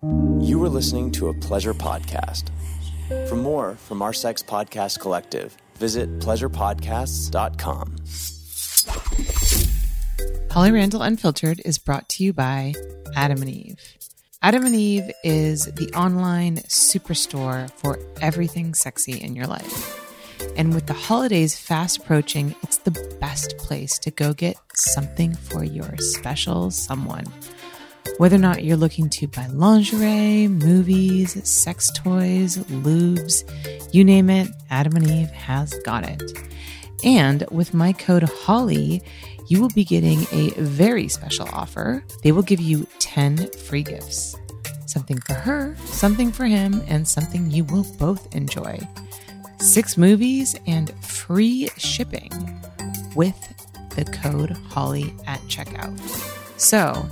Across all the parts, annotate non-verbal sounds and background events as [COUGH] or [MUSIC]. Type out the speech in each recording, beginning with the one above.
You are listening to a pleasure podcast. For more from our sex podcast collective, visit pleasurepodcasts.com. Randall Unfiltered is brought to you by Adam and Eve. Adam and Eve is the online superstore for everything sexy in your life. And with the holidays fast approaching, it's the best place to go get something for your special someone. Whether or not you're looking to buy lingerie, movies, sex toys, lubes, you name it, Adam and Eve has got it. And with my code HOLLY, you will be getting a very special offer. They will give you 10 free gifts something for her, something for him, and something you will both enjoy. Six movies and free shipping with the code HOLLY at checkout. So,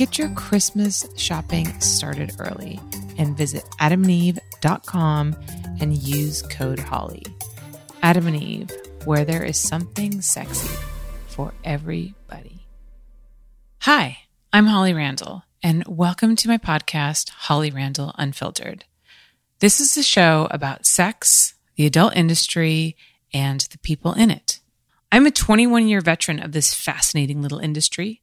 Get your Christmas shopping started early and visit adamandeve.com and use code HOLLY. Adam and Eve, where there is something sexy for everybody. Hi, I'm Holly Randall, and welcome to my podcast, Holly Randall Unfiltered. This is a show about sex, the adult industry, and the people in it. I'm a 21 year veteran of this fascinating little industry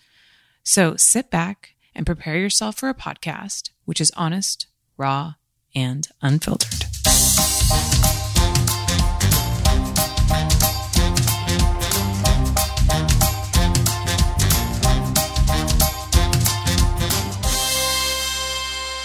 So sit back and prepare yourself for a podcast which is honest, raw, and unfiltered.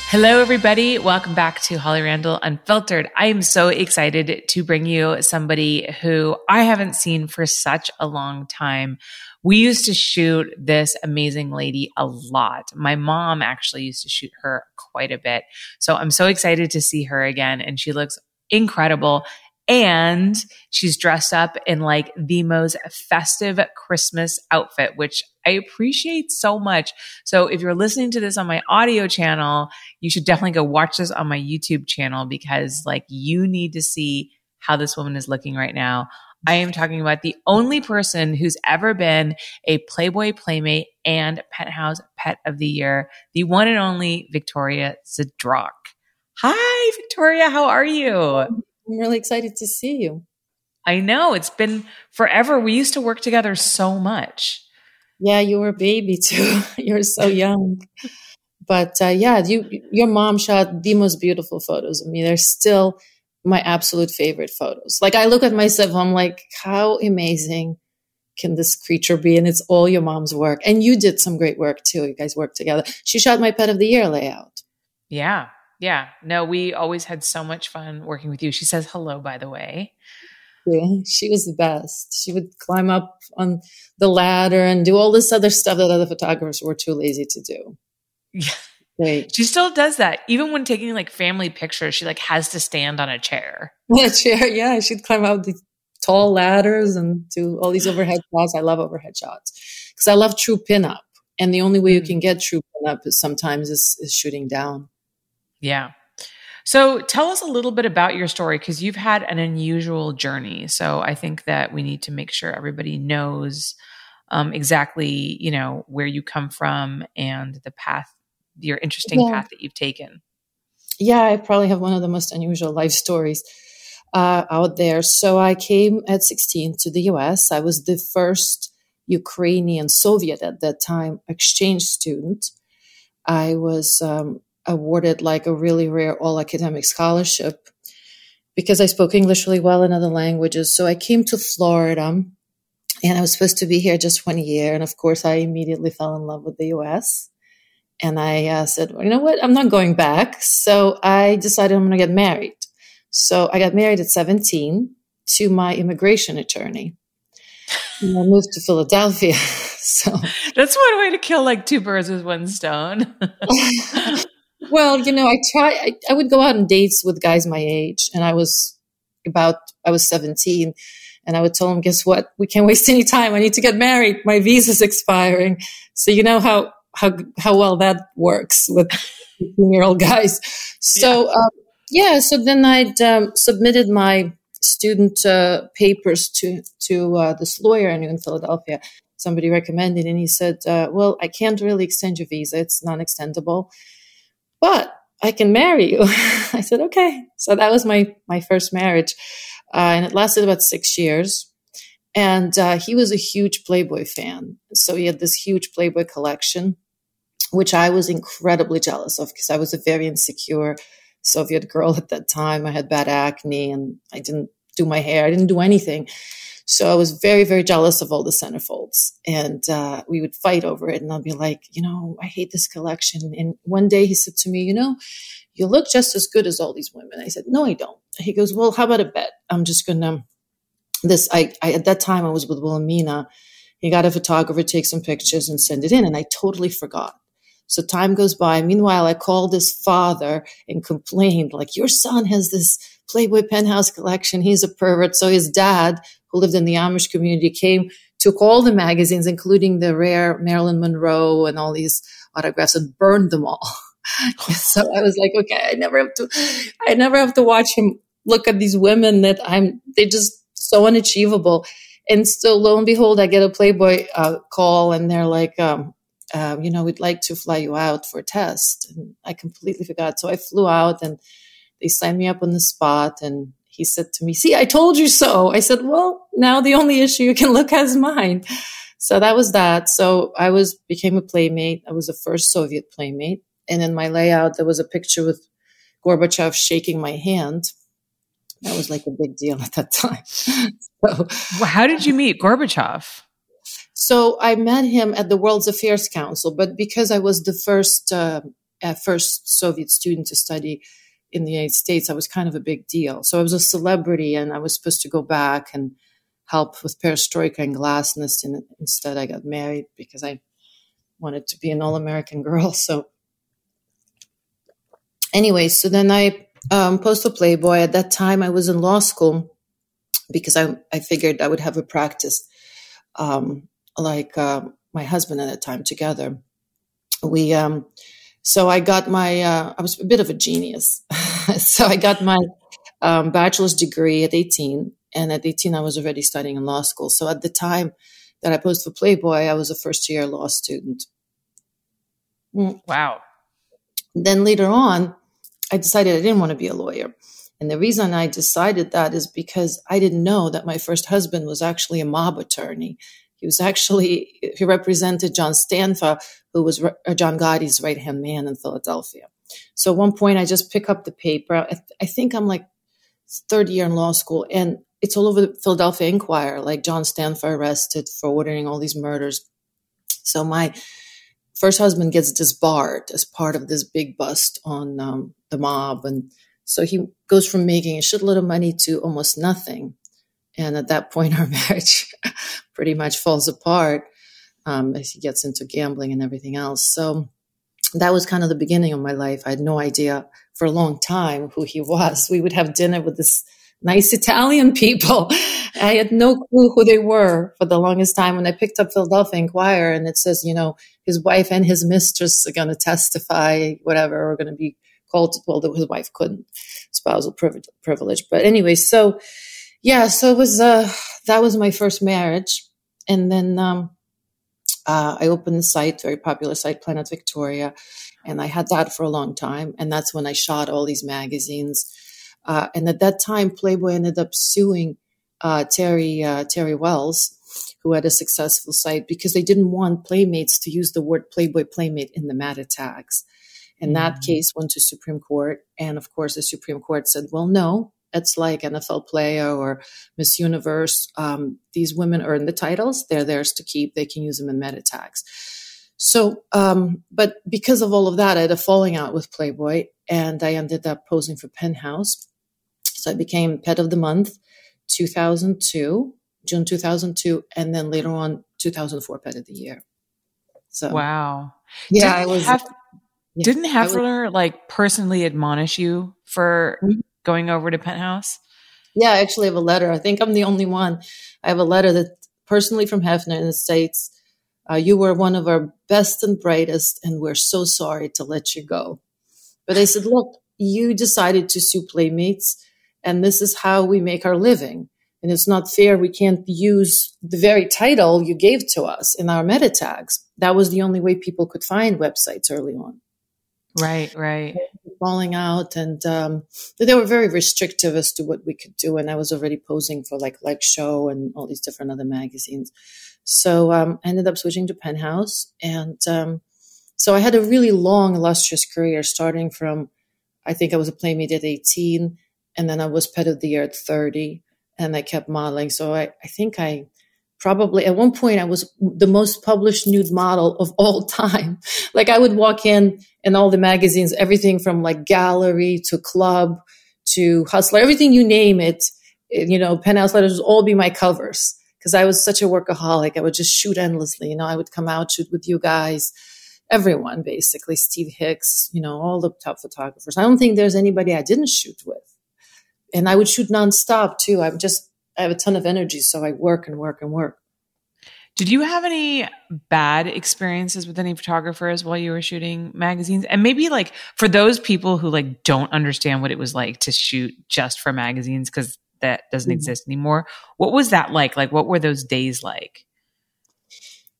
Hello, everybody. Welcome back to Holly Randall Unfiltered. I am so excited to bring you somebody who I haven't seen for such a long time. We used to shoot this amazing lady a lot. My mom actually used to shoot her quite a bit. So I'm so excited to see her again. And she looks incredible. And she's dressed up in like the most festive Christmas outfit, which I appreciate so much. So if you're listening to this on my audio channel, you should definitely go watch this on my YouTube channel because like you need to see how this woman is looking right now. I am talking about the only person who's ever been a Playboy Playmate and Penthouse Pet of the Year, the one and only Victoria Zdrok. Hi, Victoria. How are you? I'm really excited to see you. I know it's been forever. We used to work together so much. Yeah, you were a baby too. [LAUGHS] You're so young. But uh, yeah, you your mom shot the most beautiful photos of me. They're still my absolute favorite photos. Like I look at myself, I'm like, how amazing can this creature be? And it's all your mom's work. And you did some great work too. You guys worked together. She shot my pet of the year layout. Yeah. Yeah. No, we always had so much fun working with you. She says hello, by the way. Yeah, she was the best. She would climb up on the ladder and do all this other stuff that other photographers were too lazy to do. Yeah. [LAUGHS] Right. She still does that. Even when taking like family pictures, she like has to stand on a chair. [LAUGHS] A chair, yeah. She'd climb out these tall ladders and do all these overhead shots. I love overhead shots because I love true pinup. And the only way you mm. can get true pinup is sometimes is, is shooting down. Yeah. So tell us a little bit about your story because you've had an unusual journey. So I think that we need to make sure everybody knows um, exactly, you know, where you come from and the path your interesting yeah. path that you've taken. Yeah, I probably have one of the most unusual life stories uh, out there. So I came at 16 to the US. I was the first Ukrainian Soviet at that time exchange student. I was um, awarded like a really rare all academic scholarship because I spoke English really well in other languages. So I came to Florida and I was supposed to be here just one year. And of course, I immediately fell in love with the US. And I uh, said, well, you know what? I'm not going back. So I decided I'm going to get married. So I got married at 17 to my immigration attorney. And I moved to Philadelphia. [LAUGHS] so that's one way to kill like two birds with one stone. [LAUGHS] well, you know, I try. I, I would go out on dates with guys my age, and I was about I was seventeen, and I would tell them, "Guess what? We can't waste any time. I need to get married. My visa's expiring." So you know how how how well that works with year old guys. So yeah. Um, yeah. so then I'd um, submitted my student uh, papers to to uh, this lawyer I knew in Philadelphia. Somebody recommended, and he said, uh, "Well, I can't really extend your visa; it's non-extendable, but I can marry you." [LAUGHS] I said, "Okay." So that was my my first marriage, uh, and it lasted about six years. And uh, he was a huge Playboy fan, so he had this huge Playboy collection, which I was incredibly jealous of because I was a very insecure Soviet girl at that time. I had bad acne, and I didn't do my hair. I didn't do anything. So I was very, very jealous of all the centerfolds. And uh, we would fight over it. And I'll be like, you know, I hate this collection. And one day he said to me, you know, you look just as good as all these women. I said, no, I don't. He goes, well, how about a bet? I'm just going to, this, I, I, at that time I was with Wilhelmina. He got a photographer, take some pictures and send it in. And I totally forgot. So time goes by. Meanwhile, I called his father and complained, like, your son has this Playboy penthouse collection. He's a pervert. So his dad, who lived in the Amish community, came, took all the magazines, including the rare Marilyn Monroe and all these autographs and burned them all. [LAUGHS] so I was like, okay, I never have to, I never have to watch him look at these women that I'm, they just so unachievable. And so lo and behold, I get a Playboy uh, call and they're like, um, uh, you know, we'd like to fly you out for a test. And I completely forgot. So I flew out and they signed me up on the spot and he said to me, see, I told you so. I said, well, now the only issue you can look at is mine. So that was that. So I was, became a playmate. I was the first Soviet playmate. And in my layout, there was a picture with Gorbachev shaking my hand. That was like a big deal at that time. [LAUGHS] so, well, how did you meet Gorbachev? So I met him at the World's Affairs Council, but because I was the first uh, first Soviet student to study in the United States, I was kind of a big deal. So I was a celebrity and I was supposed to go back and help with perestroika and glasnost. And instead, I got married because I wanted to be an all American girl. So, anyway, so then I um, posted Playboy. At that time, I was in law school because I, I figured I would have a practice um, like uh, my husband at that time together. We, um, so I got my, uh, I was a bit of a genius. [LAUGHS] so I got my um, bachelor's degree at 18. And at 18, I was already studying in law school. So at the time that I posted for Playboy, I was a first year law student. Mm. Wow. Then later on, I decided I didn't want to be a lawyer. And the reason I decided that is because I didn't know that my first husband was actually a mob attorney. He was actually, he represented John Stanfa, who was uh, John Gotti's right hand man in Philadelphia. So at one point, I just pick up the paper. I, th- I think I'm like third year in law school, and it's all over the Philadelphia Inquirer, like John Stanfa arrested for ordering all these murders. So my first husband gets disbarred as part of this big bust on um, the mob. And so he goes from making a shitload of money to almost nothing. And at that point, [LAUGHS] our marriage pretty much falls apart um, as he gets into gambling and everything else. So that was kind of the beginning of my life. I had no idea for a long time who he was. We would have dinner with this nice Italian people. I had no clue who they were for the longest time. When I picked up Philadelphia Inquirer and it says, you know, his wife and his mistress are going to testify, whatever, are going to be called. Well, his wife couldn't, spousal privilege. But anyway, so yeah, so it was uh, that was my first marriage, and then um, uh, I opened the site, very popular site, Planet Victoria, and I had that for a long time, and that's when I shot all these magazines. Uh, and at that time, Playboy ended up suing uh, Terry uh, Terri Welles, who had a successful site, because they didn't want Playmates to use the word Playboy Playmate in the meta tags. And mm-hmm. that mm. case went to Supreme Court, and of course, the Supreme Court said, "Well, no, it's like NFL player or Miss Universe. Um, these women earn the titles; they're theirs to keep. They can use them in meta tags. So, um, but because of all of that, I had a falling out with Playboy, and I ended up posing for Penthouse. So I became Pet of the Month, 2002, June 2002, and then later on 2004 Pet of the Year. So wow, yeah, I was. Have, Yeah. Didn't Hefner like personally admonish you for mm-hmm. Going over to Penthouse? Yeah, I actually have a letter. I think I'm the only one. I have a letter that personally from Hefner in the States. Uh, you were one of our best and brightest, and we're so sorry to let you go. But they said, look, you decided to sue Playmates, and this is how we make our living. And it's not fair. We can't use the very title you gave to us in our meta tags. That was the only way people could find websites early on. Right, right. Falling out, and um, they were very restrictive as to what we could do. And I was already posing for like Leg Show and all these different other magazines. So um, I ended up switching to Penthouse, and um, so I had a really long, illustrious career, starting from I think I was a playmate at 18, and then I was pet of the year at 30, and I kept modeling. So I, I think I probably at one point I was the most published nude model of all [LAUGHS] time. like I would walk in and all the magazines, everything from like gallery to club to hustler, everything you name it, eh, you know, penthouse letters would all be my covers because I was such a workaholic. I would just shoot endlessly. You know, I would come out, shoot with you guys, everyone basically, Steve Hicks, you know, all the top photographers. I don't think there's anybody I didn't shoot with. And I would shoot nonstop too. I'm just I have a ton of energy, so I work and work and work. Did you have any bad experiences with any photographers while you were shooting magazines? And maybe like for those people who like don't understand what it was like to shoot just for magazines because that doesn't mm-hmm. exist anymore. What was that like? Like what were those days like?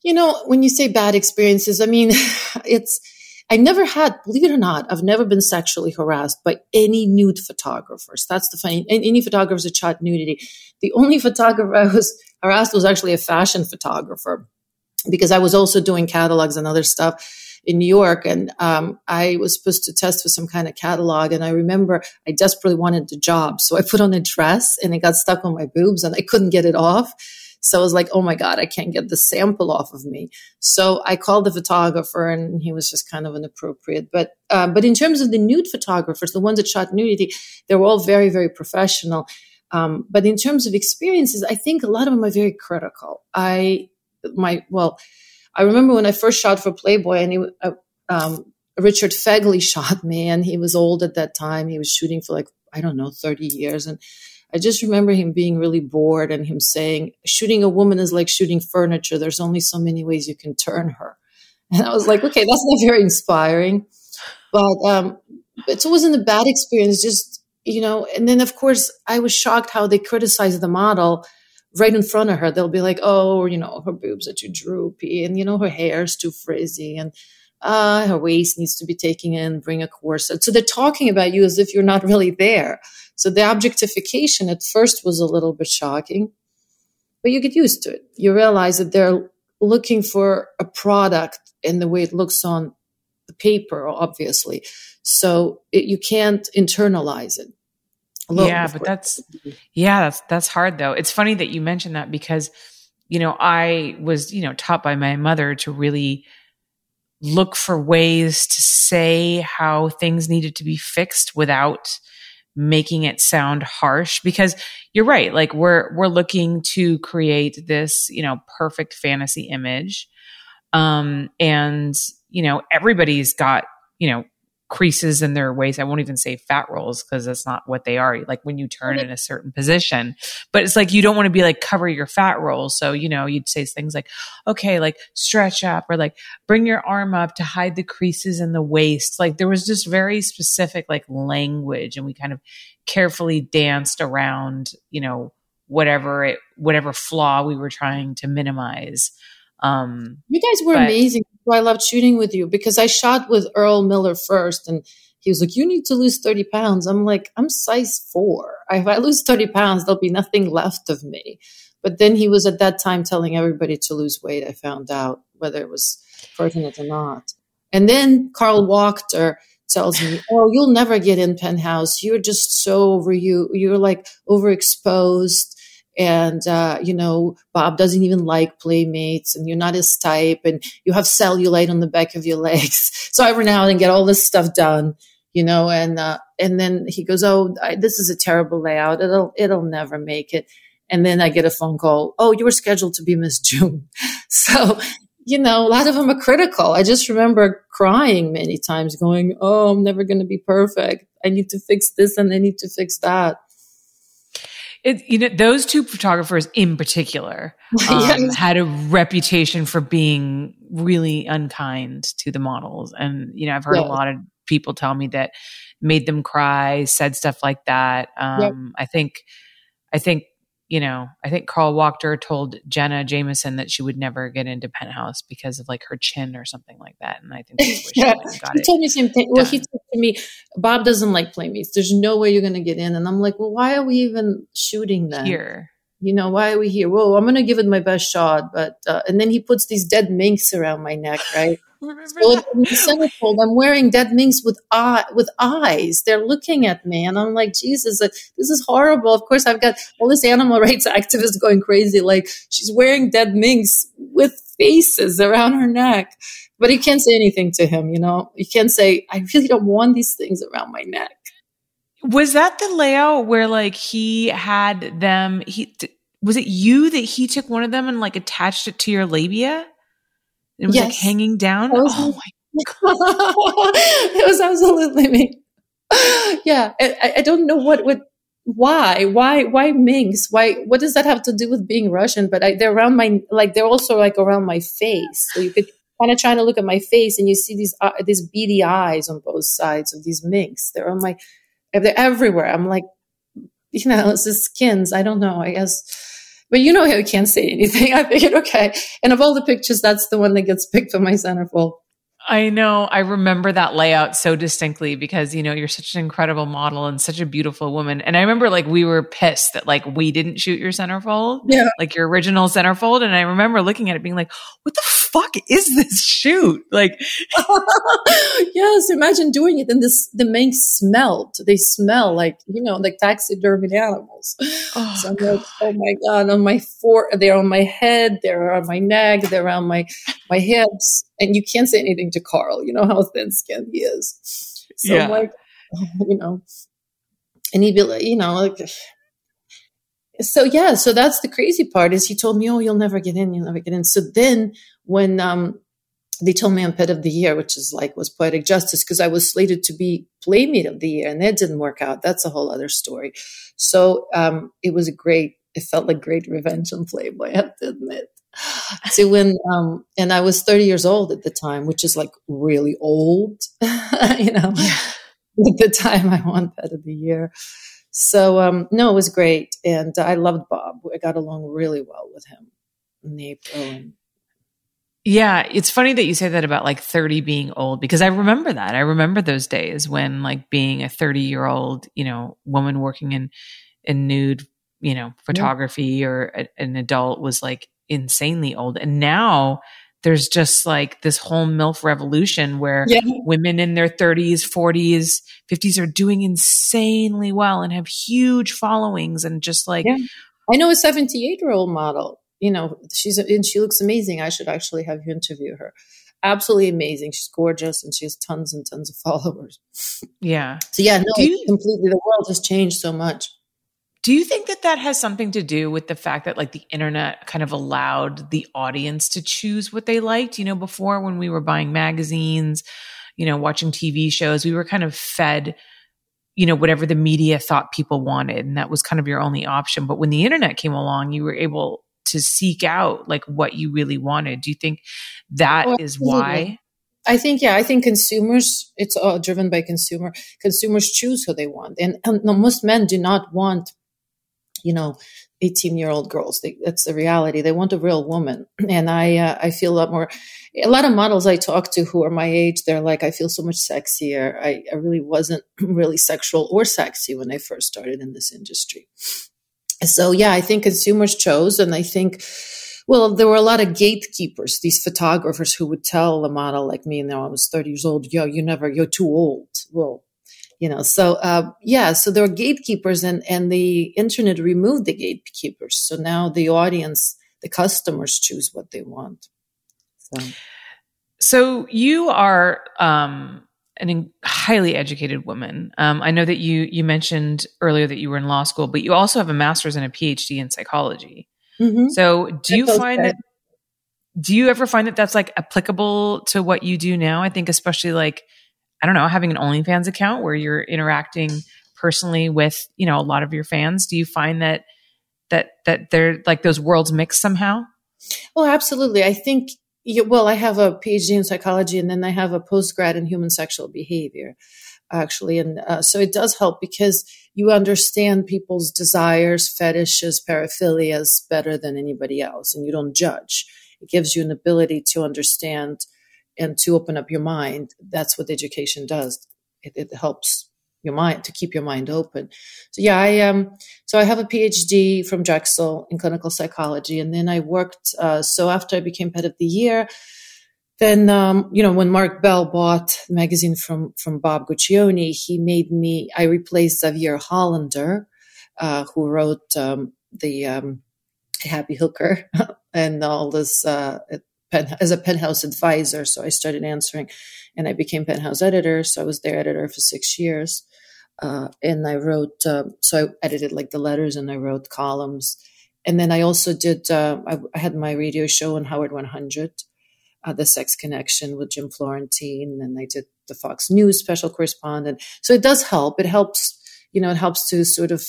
You know, when you say bad experiences, I mean, [LAUGHS] it's I never had, believe it or not, I've never been sexually harassed by any nude photographers. That's the funny, any photographers that shot nudity. The only [LAUGHS] photographer I was harassed was actually a fashion photographer because I was also doing catalogs and other stuff in New York, and um, I was supposed to test for some kind of catalog. And I remember I desperately wanted the job, so I put on a dress and it got stuck on my boobs, and I couldn't get it off. So I was like, oh my God, I can't get the sample off of me. So I called the photographer and he was just kind of inappropriate. But, uh, but in terms of the nude photographers, the ones that shot nudity, they were all very, very professional. Um, but in terms of experiences, I think a lot of them are very critical. I, my, well, I remember when I first shot for Playboy and he, uh, um, Richard Fegley [LAUGHS] shot me and he was old at that time. He was shooting for like, I don't know, 30 years. And I just remember him being really bored and him saying, shooting a woman is like shooting furniture. There's only so many ways you can turn her. [LAUGHS] And I was like, okay, that's not very inspiring. But um, it wasn't a bad experience, just, you know, and then of course I was shocked how they criticized the model right in front of her. They'll be like, oh, you know, her boobs are too droopy and, you know, her hair is too frizzy and uh, her waist needs to be taken in, bring a corset. So they're talking about you as if you're not [LAUGHS] really there. So the objectification at first was a little bit shocking, but you get used to it. You realize that they're looking for a product in the way it looks on the paper, obviously. So it, you can't internalize it. Yeah, but that's yeah, that's that's hard though. It's funny that you mentioned that because you know I was you know taught by my mother to really look for ways to say how things needed to be fixed without making it sound harsh. Because you're right like we're we're looking to create this you know perfect fantasy image. Um and you know everybody's got you know creases in their waist. I won't even say fat rolls because that's not what they are. Like when you turn in a certain position, but it's like you don't want to be like cover your fat rolls. So, you know, you'd say things like, okay, like stretch up or like bring your arm up to hide the creases in the waist. Like there was just very specific like language and we kind of carefully danced around, you know, whatever it, whatever flaw we were trying to minimize. Um, you guys were but, amazing I loved shooting with you because I shot with Earl Miller first and he was like, you need to lose 30 pounds. I'm like, I'm size four. If I lose 30 pounds, there'll be nothing left of me. But then he was at that time telling everybody to lose weight. I found out whether it was pertinent or not. And then Carl Wachter tells me, "Oh, you'll never get in penthouse. You're just so over you. You're like overexposed and uh, you know bob doesn't even like playmates and you're not his type and you have cellulite on the back of your [LAUGHS] legs. So i run out and get all this stuff done you know and uh, and then he goes oh I, this is a terrible layout. It'll it'll never make it. And then i get a phone call oh you were scheduled to be miss june. [LAUGHS] So you know a lot of them are critical. I just remember crying many times, going, Oh, I'm never going to be perfect. I need to fix this and I need to fix that. It, you know, those two photographers in particular [LAUGHS] um, yes. had a reputation for being really unkind to the models. And, you know, I've heard yes. a lot of people tell me that made them cry, said stuff like that. Um. I think, I think you know, I think Carl Wachter told Jenna Jameson that she would never get into Penthouse because of like her chin or something like that. And I think [LAUGHS] yeah. he told me the same thing. Well, he said to me, Bob doesn't like playmates. There's no way you're going to get in. And I'm like, well, why are we even shooting then? Here. You know, why are we here? Well, I'm going to give it my best shot. But, uh, and then he puts these dead minks around my neck, right? So in the centerfold, I'm wearing dead minks with eye, with eyes. They're looking at me, and I'm like, Jesus, this is horrible. Of course, I've got all this animal [LAUGHS] rights activists going crazy. Like she's wearing dead minks with faces around her neck, but you can't say anything to him. You know, you can't say, I really don't want these things around my neck. Was that the layout where like he had them? He was it you that he took one of them and like attached it to your labia? It was yes. like hanging down. Was, oh my god! [LAUGHS] it was absolutely me. [GASPS] yeah, I, I, don't know what would. Why? Why? Why minks? Why? What does that have to do with being Russian? But I, they're around my like they're also like around my face, so you could kind of try to look at my face, and you see these uh, these beady eyes on both sides of these minks. They're on my, they're everywhere. I'm like, you know, it's the skins. I don't know. I guess but you know how you can't say anything. [LAUGHS] I figured, okay. And of all the pictures, that's the one that gets picked for my centerfold. I know. I remember that layout so distinctly because, you know, you're such an incredible model and such a beautiful woman. And I remember like we were pissed that like we didn't shoot your centerfold, yeah. like your original centerfold. And I remember looking at it being like, what the fuck is this shoot? Like, [LAUGHS] yes, imagine doing it and this, the minks smelled. They smell like, you know, like taxidermied animals. Oh, so I'm like, oh my God, on my fore, they're on my head, they're on my neck, they're on my, my hips and you can't say anything to Carl. You know how thin skinned he is. So yeah. I'm like, [LAUGHS] you know, and he'd be like, you know, like, so yeah, so that's the crazy part is he told me, oh, you'll never get in, you'll never get in. So then when um, they told me I'm pet of the year, which is like was poetic justice because I was slated to be playmate of the year, and that didn't work out. That's a whole other story. So um, it was a great. It felt like great revenge on Playboy. [LAUGHS] I have to admit to when um and I was 30 years old at the time, which is like really old, [LAUGHS] you know. [LAUGHS] At the time I won pet of the year. So um no, it was great. And I loved Bob. I got along really well with him in April and yeah, it's funny that you say that about like 30 being old because I remember that. I remember those days when like being a 30 year old, you know, woman working in in nude, you know, photography yeah. or a, an adult was like insanely old. And now there's just like this whole MILF revolution where yeah. women in their 30s, 40s, 50s are doing insanely well and have huge followings and just like. Yeah. I know a 78 year old model, you know, she's, and she looks amazing. I should actually have you interview her. Absolutely amazing. She's gorgeous and she has tons and tons of [LAUGHS] followers. Yeah. So yeah, no, you, completely. The world has changed so much. Do you think that that has something to do with the fact that like the internet kind of allowed the audience to choose what they liked? You know, before when we were buying magazines, you know, watching TV shows, we were kind of fed, you know, whatever the media thought people wanted. And that was kind of your only option. But when the internet came along, you were able to seek out like what you really wanted. Do you think that oh, is why? I think, yeah, I think consumers, it's all driven by consumer. Consumers choose who they want. And, and most men do not want you know, 18 year old girls. They, that's the reality. They want a real woman. [CLEARS THROAT] And I, uh, I feel a lot more, a lot of models I talk to who are my age, they're like, I feel so much sexier. I, I really wasn't [CLEARS THROAT] really sexual or sexy when I first started in this industry. So yeah, I think consumers chose and I think, well, there were a lot of gatekeepers, these photographers who would tell a model like me, and now I was 30 years old, yo, you never, you're too old. Well, you know so uh, yeah so there are gatekeepers and and the internet removed the gatekeepers. So now the audience the customers choose what they want. So. So you are um an highly educated woman. Um, i know that you you mentioned earlier that you were in law school but you also have a master's and a phd in psychology. Mm-hmm. so do you find that do you ever find that that's like applicable to what you do now? I think especially like I don't know, having an OnlyFans account where you're interacting personally with, you know, a lot of your fans. Do you find that that that they're like those worlds mix somehow? Well, absolutely. I think well, I have a PhD in psychology and then I have a postgrad in human sexual behavior actually. And uh, so it does help because you understand people's desires, fetishes, paraphilias better than anybody else, and you don't judge. It gives you an ability to understand and to open up your mind. That's what education does. It, it helps your mind to keep your mind open. So yeah, I um, so I have a PhD from Drexel in clinical psychology, and then I worked. Uh, so after I became head of the year, then um, you know when Marc Bell bought the magazine from from Bob Guccione, he made me. I replaced Xaviera Hollander, uh, who wrote um, the um, Happy Hooker [LAUGHS] and all this uh, as a Penthouse advisor. So I started answering, and I became Penthouse editor. So I was their editor for six years, uh, and I wrote. Uh, so I edited like the letters, and I wrote columns. And then I also did. Uh, I, I had my radio show on Howard 100 uh, the Sex Connection with Jim Florentine, and I did the Fox News special correspondent. So it does help. It helps, you know, it helps to sort of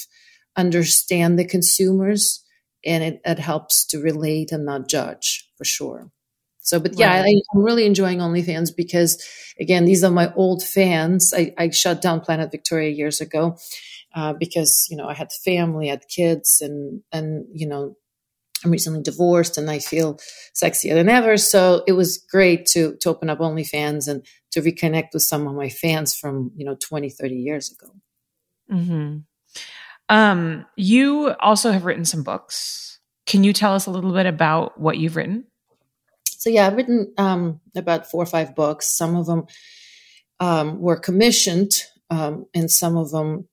understand the consumers, and it, it helps to relate and not judge for sure. So, but yeah, right. I, am really enjoying OnlyFans because, again, these are my old fans. I, I shut down Planet Victoria years ago uh, because you know I had family, I had kids, and and you know I'm recently divorced and I feel sexier than ever. So it was great to, to open up OnlyFans and to reconnect with some of my fans from, you know, 20, 30 years ago. Mm-hmm. Um, you also have written some books. Can you tell us a little bit about what you've written? So yeah, I've written um, about four or five books. Some of them um, were commissioned, um, and some of them,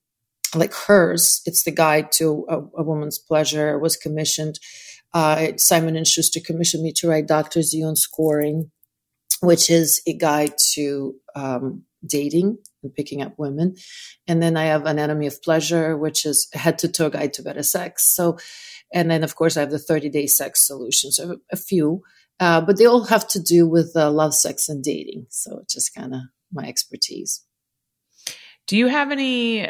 like hers, it's the guide to a, a woman's pleasure, was commissioned uh, Simon and Schuster commissioned me to write Dr. Z on Scoring, which is a guide to um, dating and picking up women. And then I have Anatomy of Pleasure, which is head to toe guide to better sex. So, and then of course I have the 30 day sex solution. So a few, uh, but they all have to do with uh, love, sex, and dating. So it's just kind of my expertise. Do you have any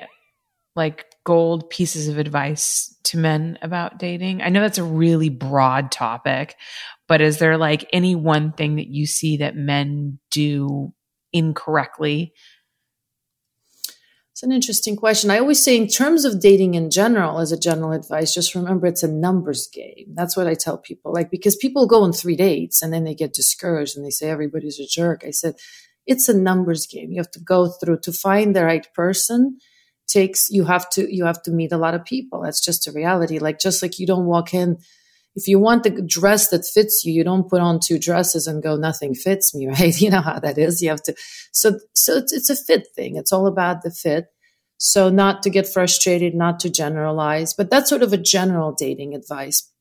like gold pieces of advice to men about dating? I know that's a really broad topic, but is there like any one thing that you see that men do incorrectly? It's an interesting question. I always say, in terms of dating in general, as a general advice, just remember it's a numbers game. That's what I tell people. Like, because people go on three dates and then they get discouraged and they say everybody's a jerk. I said, it's a numbers game. You have to go through to find the right person takes you have to you have to meet a lot of people that's just a reality like just like you don't walk in if you want the dress that fits you you don't put on two dresses and go nothing fits me [LAUGHS] right? You know how that is. You have to so so it's, it's a fit thing. It's all about the fit. So not to get frustrated not to generalize but that's sort of a general dating advice.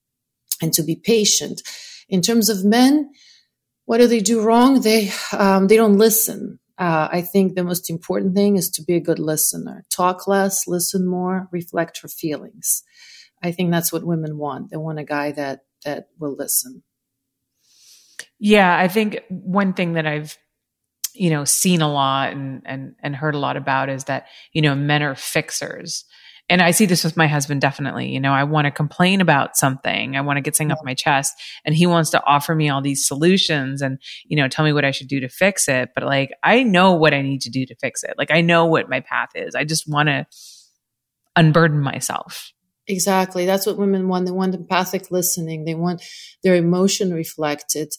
And to be patient. In terms of men what do they do wrong? They um, they don't listen. Uh, I think the most important thing is to be a good listener. Talk less, listen more, reflect her feelings. I think that's what women want. They want a guy that that will listen. Yeah, I think one thing that I've you know seen a lot and and and heard a lot about is that you know men are fixers and I see this with my husband definitely. You know, I want to complain about something. I want to get something off my chest and he wants to offer me all these solutions and, you know, tell me what I should do to fix it. But like, I know what I need to do to fix it. Like, I know what my path is. I just want to unburden myself. Exactly. That's what women want. They want empathic listening. They want their emotion reflected.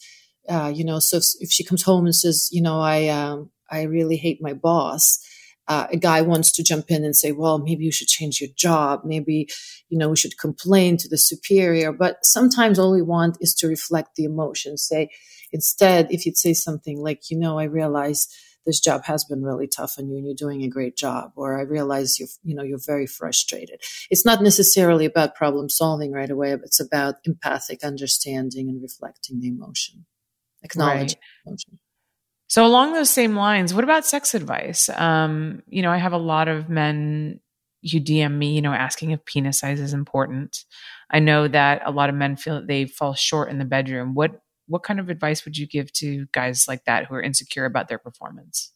Uh, you know, so if, if, she comes home and says, you know, I, um, I really hate my boss, uh, a guy wants to jump in and say, well, maybe you should change your job. Maybe, you know, we should complain to the superior. But sometimes all we want is to reflect the emotion. Say, instead, if you'd say something like, you know, I realize this job has been really tough on you and you're doing a great job. Or I realize you're, you know, you're very frustrated. It's not necessarily about problem solving right away, but it's about empathic understanding and reflecting the emotion, acknowledging right. emotion. So along those same lines, what about sex advice? Um, you know, I have a lot of men who DM me, you know, asking if penis size is important. I know that a lot of men feel that they fall short in the bedroom. What what kind of advice would you give to guys like that who are insecure about their performance?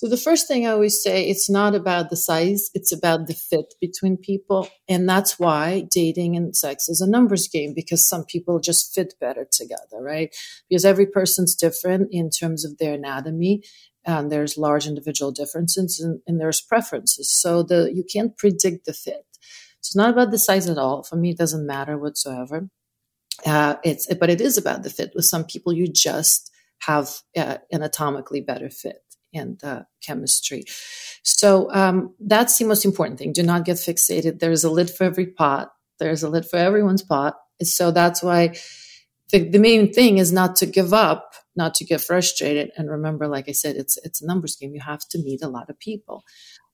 So the first thing I always say, it's not about the size, it's about the fit between people. And that's why dating and sex is a numbers game because some people just fit better together, right? Because every person's different in terms of their anatomy and there's large individual differences and, and there's preferences. So the, you can't predict the fit. It's not about the size at all. For me, it doesn't matter whatsoever. Uh, it's, but it is about the fit. With some people, you just have uh, anatomically better fit and uh, chemistry. So um, that's the most important thing. Do not get fixated. There's a lid for every pot. There's a lid for everyone's pot. So that's why the, the main thing is not to give up, not to get frustrated, and remember, like I said, it's it's a numbers game. You have to meet a lot of people.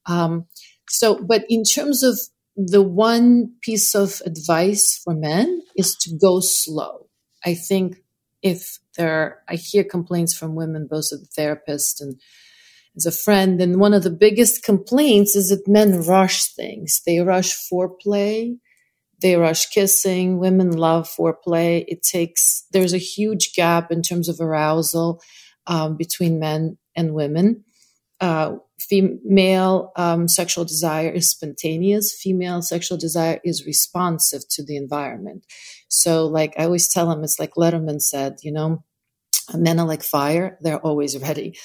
Um, so, but in terms of the one piece of advice for men is to go slow. I think if there, are, I hear complaints from women, both as a therapist and as a friend. And one of the biggest complaints is that men rush things. They rush foreplay. They rush kissing. Women love foreplay. It takes, there's a huge gap in terms of arousal um, between men and women. Uh, female um, sexual desire is spontaneous. Female sexual desire is responsive to the environment. So, like I always tell them, it's like Letterman said, you know, men are like fire they're always ready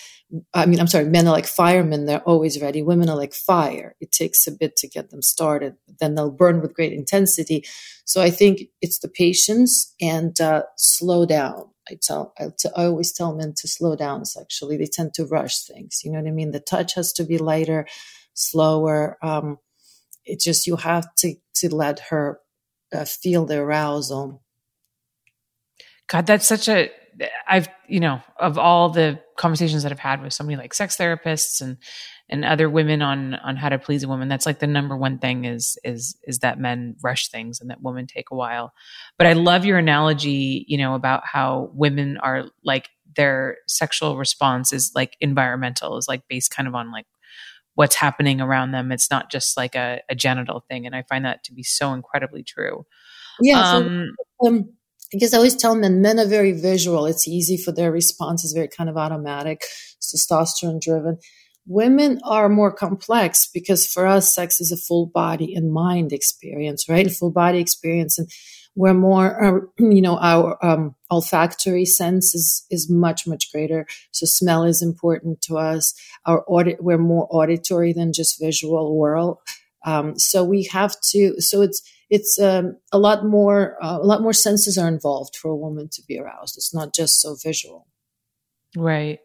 i mean i'm sorry men are like firemen they're always ready women are like fire it takes a bit to get them started then they'll burn with great intensity so i think it's the patience and uh, slow down I tell I, t- I always tell men to slow down sexually they tend to rush things you know what i mean? The touch has to be lighter slower um, it just you have to to let her uh, feel the arousal. God that's such a I've, you know, of all the conversations that I've had with somebody like sex therapists and and other women on on how to please a woman, that's like the number one thing is is is that men rush things and that women take a while. But I love your analogy, you know, about how women are like their sexual response is like environmental, is like based kind of on like what's happening around them. It's not just like a, a genital thing. And I find that to be so incredibly true. Yeah. Um, so, um, because I always tell men men are very visual. It's easy for their response is very kind of automatic, testosterone driven. Women are more complex because for us, sex is a full body and mind experience, right? A full body experience. And we're more, uh, [CLEARS THROAT] you know, our um, olfactory sense is, is much, much greater. So smell is important to us. Our audit, we're more auditory than just visual world. Um, so we have to, so it's, it's um, a lot more uh, a lot more senses are involved for a woman to be aroused it's not just so visual right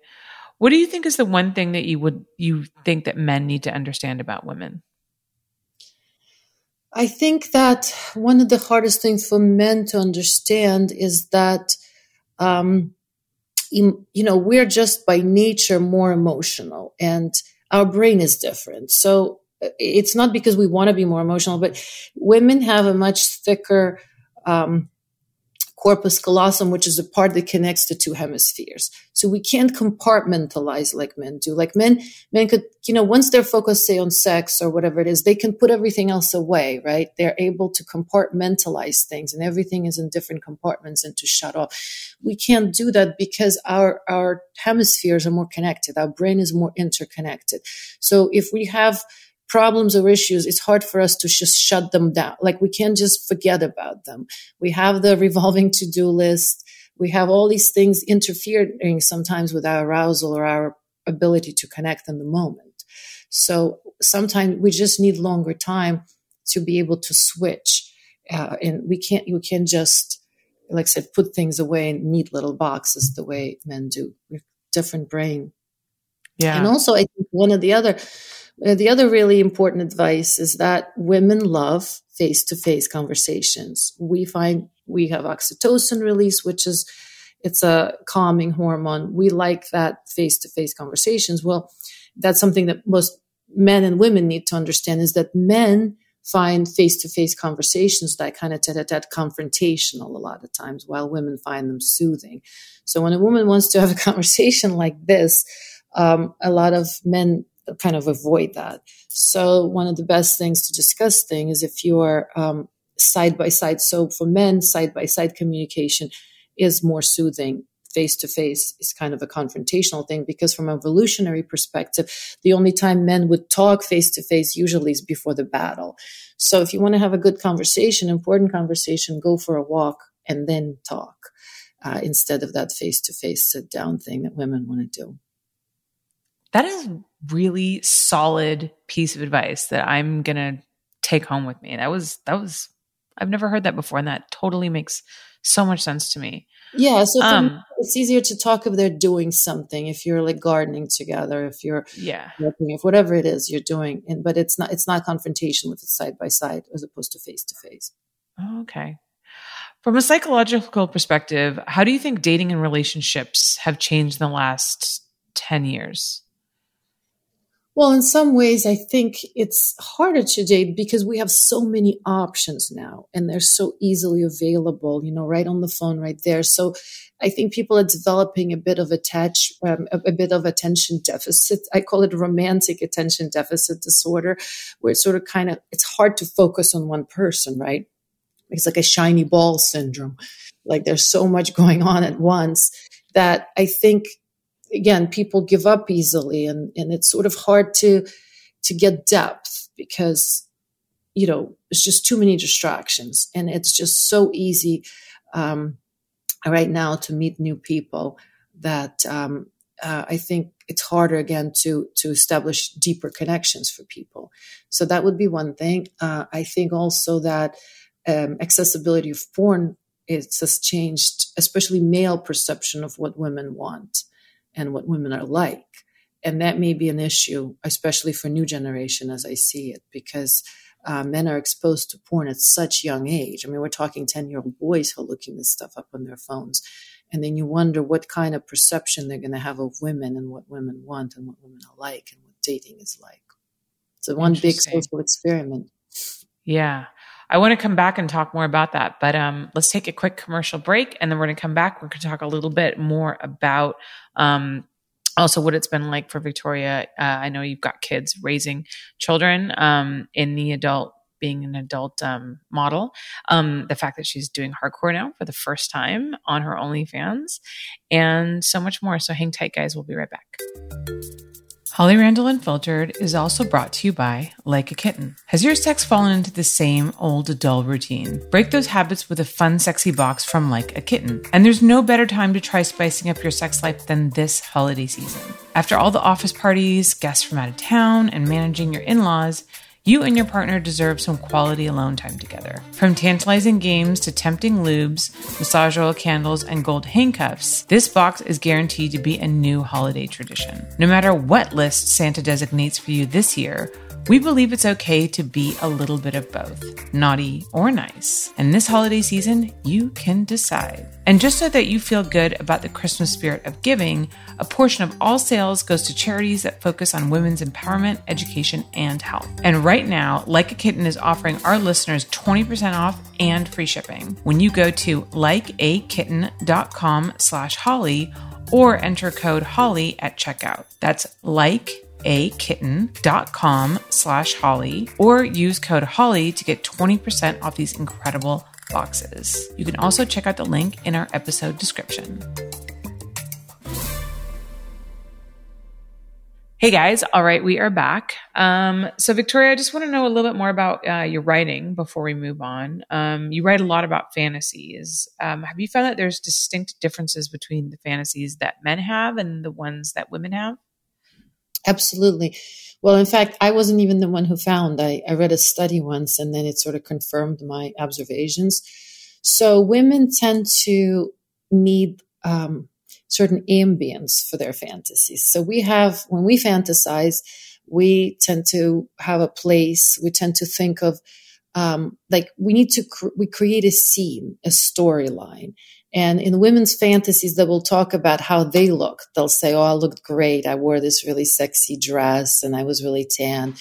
what do you think is the one thing that you would you think that men need to understand about women? I think that one of the hardest things for men to understand is that um, you, know we're just by nature more emotional and our brain is different. So it's not because we want to be more emotional, but women have a much thicker um, corpus callosum, which is the part that connects the two hemispheres. So we can't compartmentalize like men do. Like men, men could, you know, once they're focused, say, on sex or whatever it is, they can put everything else away, right? They're able to compartmentalize things and everything is in different compartments and to shut off. We can't do that because our, our hemispheres are more connected. Our brain is more interconnected. So if we have, problems or issues, it's hard for us to just shut them down. Like we can't just forget about them. We have the [LAUGHS] revolving to do list. We have all these things interfering sometimes with our arousal or our ability to connect in the moment. So sometimes we just need longer time to be able to switch. Uh, and we can't, you can't just, like I said, put things away in neat little boxes the way men do. We're different brain. Yeah. And also, I think one of the other the other really important advice is that women love face to face conversations. We find we have oxytocin release, which is it's a calming hormone. We like that face to face conversations. Well, that's something that most men and women need to understand is that men find face to face conversations that kind of tete a tete confrontational a lot of times, while women find them soothing. So when a woman wants to have a [LAUGHS] conversation like this, um, a lot of men kind of avoid that. So one of the best things to discuss thing is if you are um, side by side. So for men, side by side communication is more soothing face to face is kind of a confrontational thing because from an evolutionary perspective the only time men would talk face to face usually is before the battle so if you want to have a good conversation important conversation go for a walk and then talk uh, instead of that face to face sit down thing that women want to do that is really solid piece of advice that i'm gonna take home with me that was that was i've never heard that before and that totally makes so much sense to me yeah, so um, it's easier to talk if they're doing something. If you're like gardening together, if you're yeah, working, if whatever it is you're doing, and but it's not it's not confrontation with it side by side as opposed to face to face. Okay. From a psychological perspective, how do you think dating and relationships have changed in the last ten years? Well, in some ways, I think it's harder today because we have so many options now and they're so easily available, you know, right on the phone, right there. So I think people are developing a bit of attach, um, a, a, bit of attention deficit. I call it romantic attention deficit disorder, where it's sort of kind of, it's hard to focus on one person, right? It's like a shiny ball syndrome. Like there's so much going on at once that I think again, people give up easily and, and it's sort of hard to, to get depth because, you know, it's just too many distractions and it's just so easy, um, right now to meet new people that, um, uh, I think it's harder again to to establish deeper connections for people. So that would be one thing. Uh, I think also that um, accessibility of porn it has changed, especially male perception of what women want and what women are like. And that may be an issue, especially for new generation as I see it, because uh, men are exposed to porn at such young age. I mean, we're talking 10 year old boys who are looking this stuff up on their phones. And then you wonder what kind of perception they're going to have of women and what women want and what women are like and what dating is like. It's So one big social experiment. Yeah. I want to come back and talk more about that, but um, let's take a quick commercial break, and then we're going to come back. We're going to talk a little bit more about um, also what it's been like for Victoria. Uh, I know you've got kids raising children um, in the adult being an adult um, model. Um, the fact that she's doing hardcore now for the first time on her OnlyFans, and so much more. So hang tight, guys. We'll be right back. Holly Randall Unfiltered is also brought to you by Like a Kitten. Has your sex fallen into the same old dull routine? Break those habits with a fun, sexy box from Like a Kitten. And there's no better time to try spicing up your sex life than this holiday season. After all the office parties, guests from out of town, and managing your in laws, you and your partner deserve some quality alone time together. From tantalizing games to tempting lubes, massage oil candles, and gold handcuffs, this box is guaranteed to be a new holiday tradition. No matter what list Santa designates for you this year, we believe it's okay to be a little bit of both, naughty or nice. And this holiday season, you can decide. And just so that you feel good about the Christmas spirit of giving, a portion of all sales goes to charities that focus on women's empowerment, education, and health. And right now, Like a Kitten is offering our listeners 20% off and free shipping when you go to likeakitten.com slash holly or enter code holly at checkout. That's like akitten.com slash holly or use code holly to get 20% off these incredible boxes. You can also check out the link in our episode description. Hey guys, all right, we are back. Um, so Victoria, I just want to know a little bit more about uh, your writing before we move on. Um, you write a lot about fantasies. Um, have you found that there's distinct differences between the fantasies that men have and the ones that women have? Absolutely. Well, in fact, I wasn't even the one who found. I, I read a study once and then it sort of confirmed my observations. So women tend to need um, certain ambience for their fantasies. So we have, when we fantasize, we tend to have a place, we tend to think of um, like we need to cr- we create a scene, a storyline, and in women's fantasies, they will talk about how they look. They'll say, Oh, I looked great. I wore this really sexy dress and I was really tan.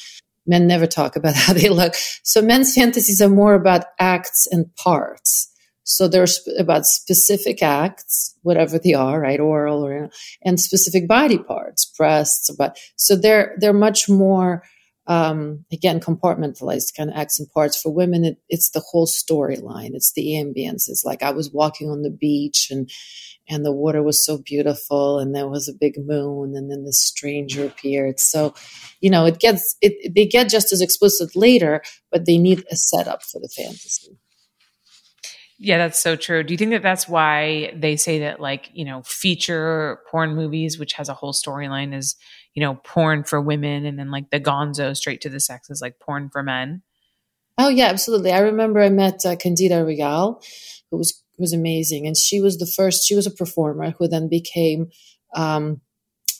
Men never talk [LAUGHS] about how they look. So men's fantasies are more about acts and parts. So they're sp- about specific acts, whatever they are, right? Oral or, and specific body parts, breasts, but so they're, they're much more, um, again compartmentalized kind of acts and parts. For women it, it's the whole storyline. It's the ambience. It's like i was walking on the beach and and the water was so beautiful and there was a big moon and then the stranger appeared. So you know it gets it they get just as explicit later but they need a setup for the fantasy. Yeah, that's so true. Do you think that that's why they say that, like, you know, feature porn movies, which has a whole storyline, is, you know, porn for women, and then like the gonzo straight to the sex is like porn for men? Oh, yeah, absolutely. I remember I met uh, Candida Royalle, who was was amazing, and she was the first. She was a performer who then became, um,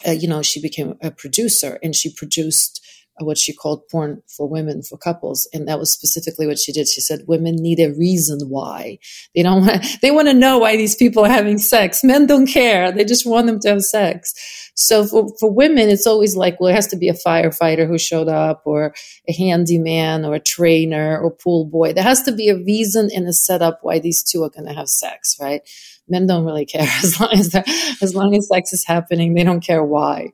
uh, you know, she became a producer, and she produced what she called porn for women for couples. And that was specifically what she did. She said women need a reason why. They don't want [LAUGHS] they want to know why these people are having sex. Men don't care. They just want them to have sex. So for, for women it's always like well it has to be a firefighter who showed up or a handyman or a trainer or pool boy. There has to be a reason and a setup why these two are going to have sex right? Men don't really [LAUGHS] care as long as as long as sex is happening. They don't care why.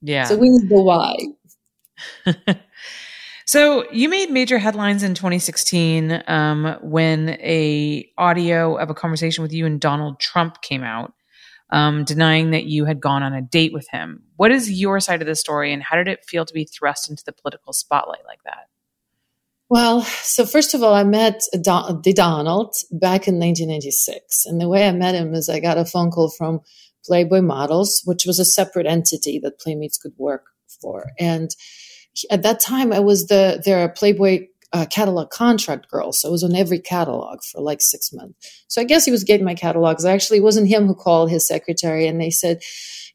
Yeah. So we need the why [LAUGHS] so you made major headlines in 2016 um, when a audio of a conversation with you and Donald Trump came out, um, denying that you had gone on a date with him. What is your side of the story, and how did it feel to be thrust into the political spotlight like that? Well, so first of all, I met Don- the Donald back in 1996, and the way I met him is I got a phone call from Playboy Models, which was a separate entity that Playmates could work for, and at that time I was the their Playboy uh, catalog contract girl, so I was on every catalog for like six months. So I guess he was getting my catalogs. Actually, it wasn't him who called his secretary, and they said,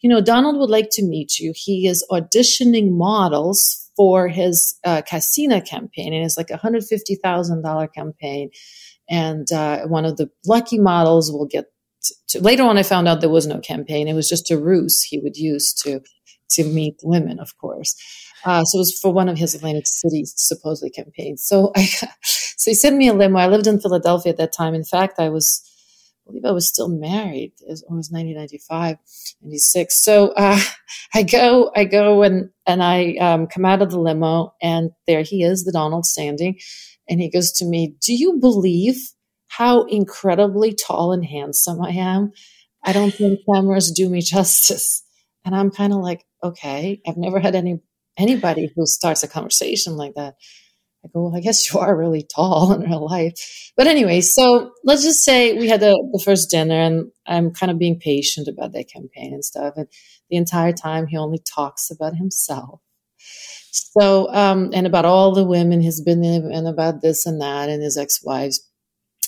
you know, Donald would like to meet you. He is auditioning models for his uh, casino campaign, and it's like a hundred fifty thousand dollar campaign. And uh, one of the lucky models will get. To, later on, I found out there was no campaign. It was just a ruse he would use to to meet women, of course. Uh, so it was for one of his Atlantic City supposedly campaigns. So I, [LAUGHS] so he sent me a limo. I lived in Philadelphia at that time. In fact, I was, I believe I was still married. It was 1995, 96. So uh, [LAUGHS] I go, I go and and I um, come out of the limo, and there he is, the Donald standing, and he goes to me, "Do you believe how incredibly tall and handsome I am? I don't think cameras do me [LAUGHS] justice." And I'm kind of like, okay, I've never had any anybody who starts a conversation like that. I go, well, I guess [LAUGHS] you are really tall in real life. But anyway, so let's just say we had the, the first dinner and I'm kind of being patient about that campaign and stuff. And the entire time he only talks about himself. So, um, and about all the women he's been in and about this and that and his ex-wives.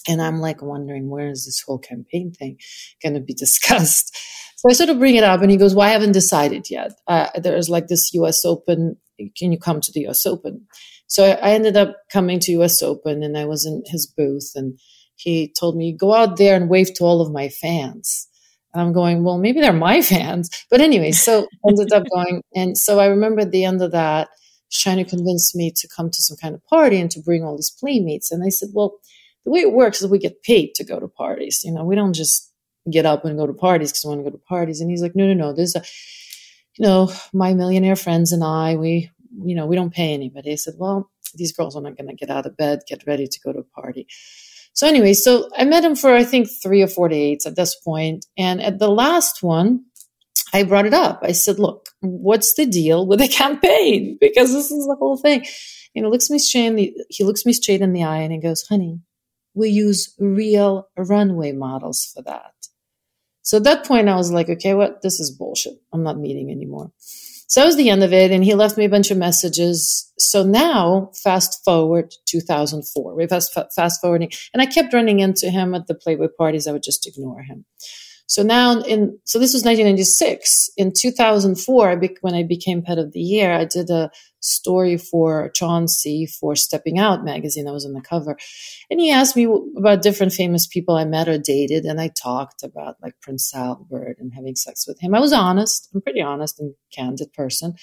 And I'm like wondering, where is this whole campaign thing going to be [LAUGHS] discussed? So I sort of bring it up, and he goes, "Well, I haven't decided yet. Uh, there's like this U.S. Open. Can you come to the U.S. Open?" So I ended up coming to U.S. Open, and I was in his booth, and he told me, "Go out there and wave to all of my fans." And I'm going, "Well, maybe they're my [LAUGHS] fans." But anyway, so [LAUGHS] ended up going, and so I remember at the end of that, trying to convince me to come to some kind of party and to bring all these playmates. And I said, "Well." The way it works is we get paid to go to parties. You know, we don't just get up and go to parties because we want to go to parties. And he's like, no, no, no. There's a, you know, my millionaire friends and I, we, you know, we don't pay anybody. I said, well, these girls are not going to get out of bed, get ready to go to a party. So anyway, so I met him for I think three or four dates at this point, and at the last one, I brought it up. I said, "Look, what's the deal with the [LAUGHS] campaign? Because this is the whole thing." You know, looks me straight in the he looks me straight in the eye and he goes, "Honey, we use real runway models for that." So at that point, I was like, okay, what? This is bullshit. I'm not meeting anymore. So that was the end of it. And he left me a bunch of messages. So now, fast forward 2004, we fast, fast forwarding. And I kept running into him at the Playboy parties. I would just ignore him. So now in, so this was 1996. In 2004, when I became pet of the year, I did a story for Chauncey for Stepping Out magazine. I was on the cover. And he asked me about different famous people I met or dated. And I talked about like Prince Albert and having sex with him. I was honest. I'm pretty honest and candid person.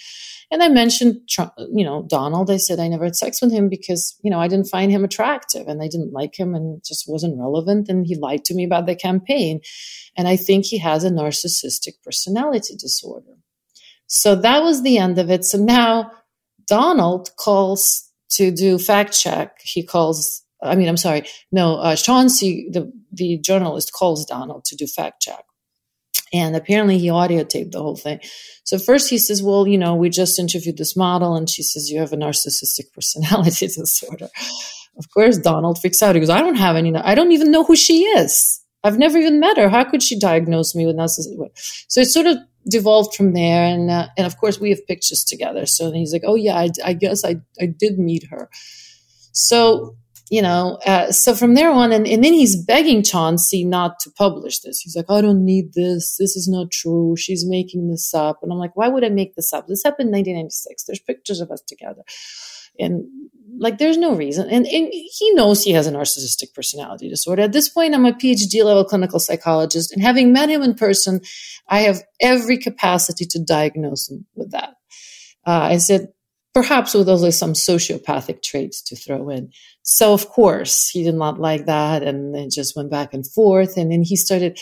And I mentioned, you know, Donald. I said I never had sex with him because, you know, I didn't find him attractive and I didn't like him and just wasn't relevant. And he lied to me about the campaign. And I think he has a narcissistic personality disorder. So that was the end of it. So now Donald calls to do fact check. He calls, I mean, I'm sorry, no, uh, Chauncey, the, the journalist, calls Donald to do fact check. And apparently he audio taped the whole thing. So first he says, well, you know, we just interviewed this model and she says, you have a narcissistic [LAUGHS] personality disorder. Of course, Donald freaks out. He goes, I don't have any, I don't even know who she is. I've never even met her. How could she diagnose me with narcissism? So it sort of devolved from there. And, uh, and of course we have pictures together. So he's like, oh yeah, I, I guess I, I did meet her. So you know, uh, so from there on, and, and then he's begging Chauncey not to publish this. He's like, I don't need this. This is not true. She's making this up. And I'm like, why would I make this up? This happened in 1996. There's pictures of us together. And like, there's no reason. And, and he knows he has a narcissistic personality disorder. At this point, I'm a PhD level clinical psychologist. And having met him in person, I have every capacity to diagnose him with that. Uh, I said, perhaps with also some sociopathic traits to throw in. So of course he did not like that and it just went back and forth. And then he started